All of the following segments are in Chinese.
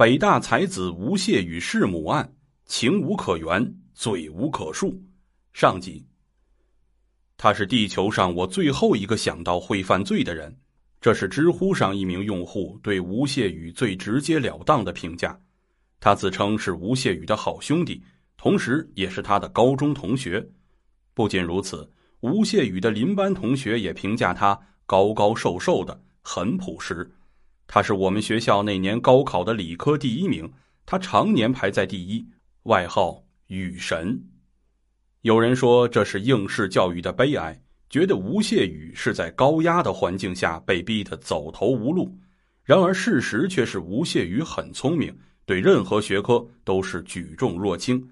北大才子吴谢宇弑母案，情无可原，罪无可恕。上集。他是地球上我最后一个想到会犯罪的人，这是知乎上一名用户对吴谢宇最直截了当的评价。他自称是吴谢宇的好兄弟，同时也是他的高中同学。不仅如此，吴谢宇的邻班同学也评价他高高瘦瘦的，很朴实。他是我们学校那年高考的理科第一名，他常年排在第一，外号“雨神”。有人说这是应试教育的悲哀，觉得吴谢宇是在高压的环境下被逼得走投无路。然而事实却是吴谢宇很聪明，对任何学科都是举重若轻，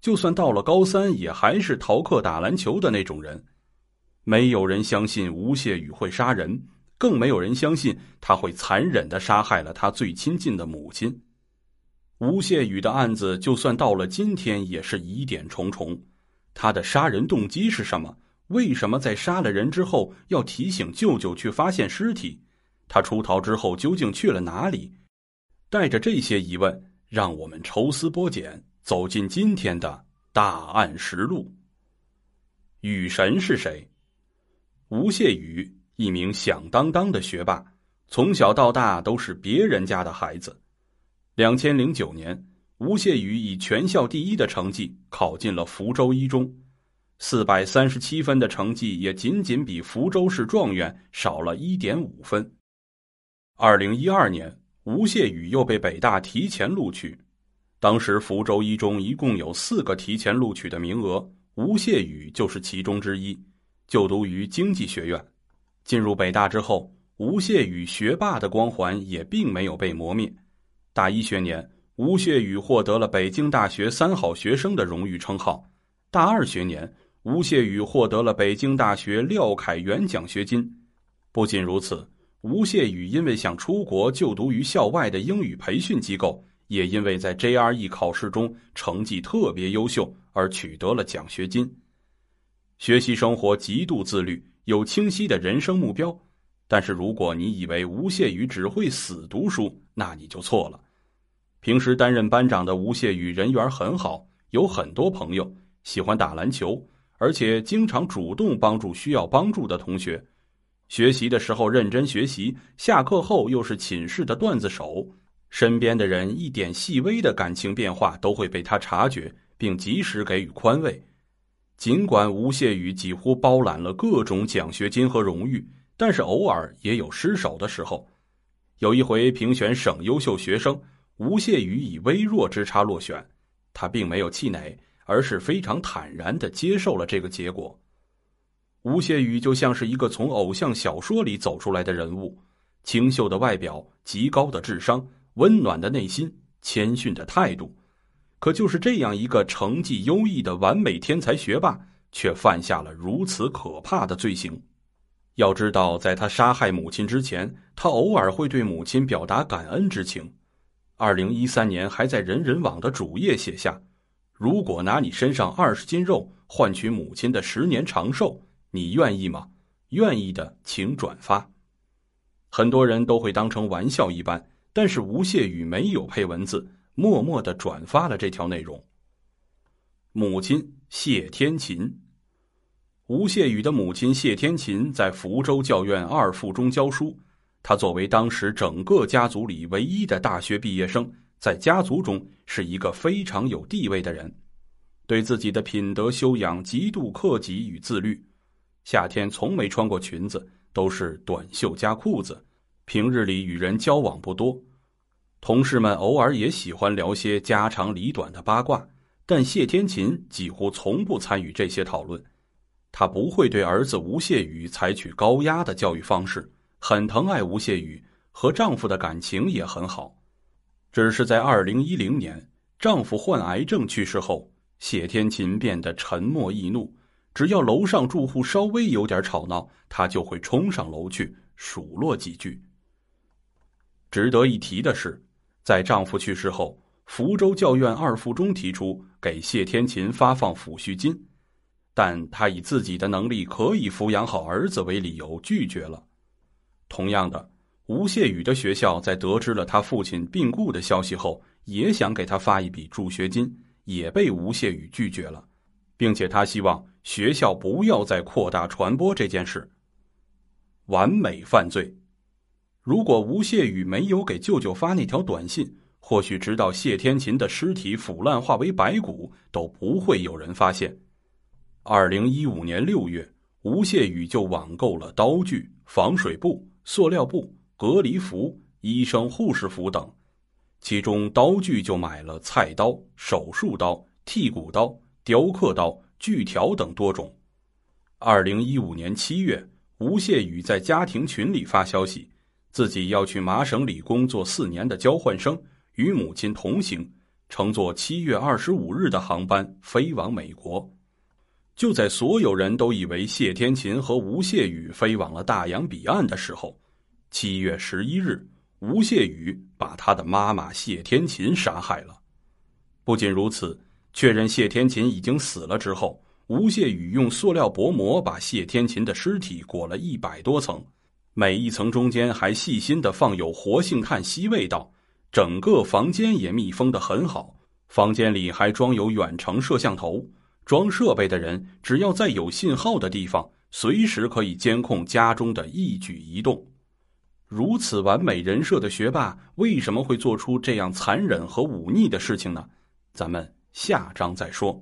就算到了高三也还是逃课打篮球的那种人。没有人相信吴谢宇会杀人。更没有人相信他会残忍的杀害了他最亲近的母亲。吴谢宇的案子，就算到了今天，也是疑点重重。他的杀人动机是什么？为什么在杀了人之后要提醒舅舅去发现尸体？他出逃之后究竟去了哪里？带着这些疑问，让我们抽丝剥茧，走进今天的大案实录。雨神是谁？吴谢宇。一名响当当的学霸，从小到大都是别人家的孩子。两千零九年，吴谢宇以全校第一的成绩考进了福州一中，四百三十七分的成绩也仅仅比福州市状元少了一点五分。二零一二年，吴谢宇又被北大提前录取，当时福州一中一共有四个提前录取的名额，吴谢宇就是其中之一，就读于经济学院。进入北大之后，吴谢宇学霸的光环也并没有被磨灭。大一学年，吴谢宇获得了北京大学三好学生的荣誉称号；大二学年，吴谢宇获得了北京大学廖凯原奖学金。不仅如此，吴谢宇因为想出国就读于校外的英语培训机构，也因为在 GRE 考试中成绩特别优秀而取得了奖学金。学习生活极度自律。有清晰的人生目标，但是如果你以为吴谢宇只会死读书，那你就错了。平时担任班长的吴谢宇人缘很好，有很多朋友，喜欢打篮球，而且经常主动帮助需要帮助的同学。学习的时候认真学习，下课后又是寝室的段子手，身边的人一点细微的感情变化都会被他察觉，并及时给予宽慰。尽管吴谢宇几乎包揽了各种奖学金和荣誉，但是偶尔也有失手的时候。有一回评选省优秀学生，吴谢宇以微弱之差落选，他并没有气馁，而是非常坦然的接受了这个结果。吴谢宇就像是一个从偶像小说里走出来的人物，清秀的外表，极高的智商，温暖的内心，谦逊的态度。可就是这样一个成绩优异的完美天才学霸，却犯下了如此可怕的罪行。要知道，在他杀害母亲之前，他偶尔会对母亲表达感恩之情。二零一三年，还在人人网的主页写下：“如果拿你身上二十斤肉换取母亲的十年长寿，你愿意吗？愿意的，请转发。”很多人都会当成玩笑一般，但是吴谢宇没有配文字。默默的转发了这条内容。母亲谢天琴，吴谢宇的母亲谢天琴在福州教院二附中教书。她作为当时整个家族里唯一的大学毕业生，在家族中是一个非常有地位的人，对自己的品德修养极度克己与自律。夏天从没穿过裙子，都是短袖加裤子。平日里与人交往不多。同事们偶尔也喜欢聊些家长里短的八卦，但谢天琴几乎从不参与这些讨论。他不会对儿子吴谢宇采取高压的教育方式，很疼爱吴谢宇，和丈夫的感情也很好。只是在二零一零年，丈夫患癌症去世后，谢天琴变得沉默易怒，只要楼上住户稍微有点吵闹，她就会冲上楼去数落几句。值得一提的是。在丈夫去世后，福州教院二附中提出给谢天琴发放抚恤金，但她以自己的能力可以抚养好儿子为理由拒绝了。同样的，吴谢宇的学校在得知了他父亲病故的消息后，也想给他发一笔助学金，也被吴谢宇拒绝了，并且他希望学校不要再扩大传播这件事。完美犯罪。如果吴谢宇没有给舅舅发那条短信，或许直到谢天琴的尸体腐烂化为白骨，都不会有人发现。二零一五年六月，吴谢宇就网购了刀具、防水布、塑料布。隔离服、医生、护士服等，其中刀具就买了菜刀、手术刀、剔骨刀、雕刻刀、锯条等多种。二零一五年七月，吴谢宇在家庭群里发消息，自己要去麻省理工做四年的交换生，与母亲同行，乘坐七月二十五日的航班飞往美国。就在所有人都以为谢天琴和吴谢宇飞往了大洋彼岸的时候。七月十一日，吴谢宇把他的妈妈谢天琴杀害了。不仅如此，确认谢天琴已经死了之后，吴谢宇用塑料薄膜把谢天琴的尸体裹了一百多层，每一层中间还细心的放有活性炭吸味道，整个房间也密封的很好。房间里还装有远程摄像头，装设备的人只要在有信号的地方，随时可以监控家中的一举一动。如此完美人设的学霸，为什么会做出这样残忍和忤逆的事情呢？咱们下章再说。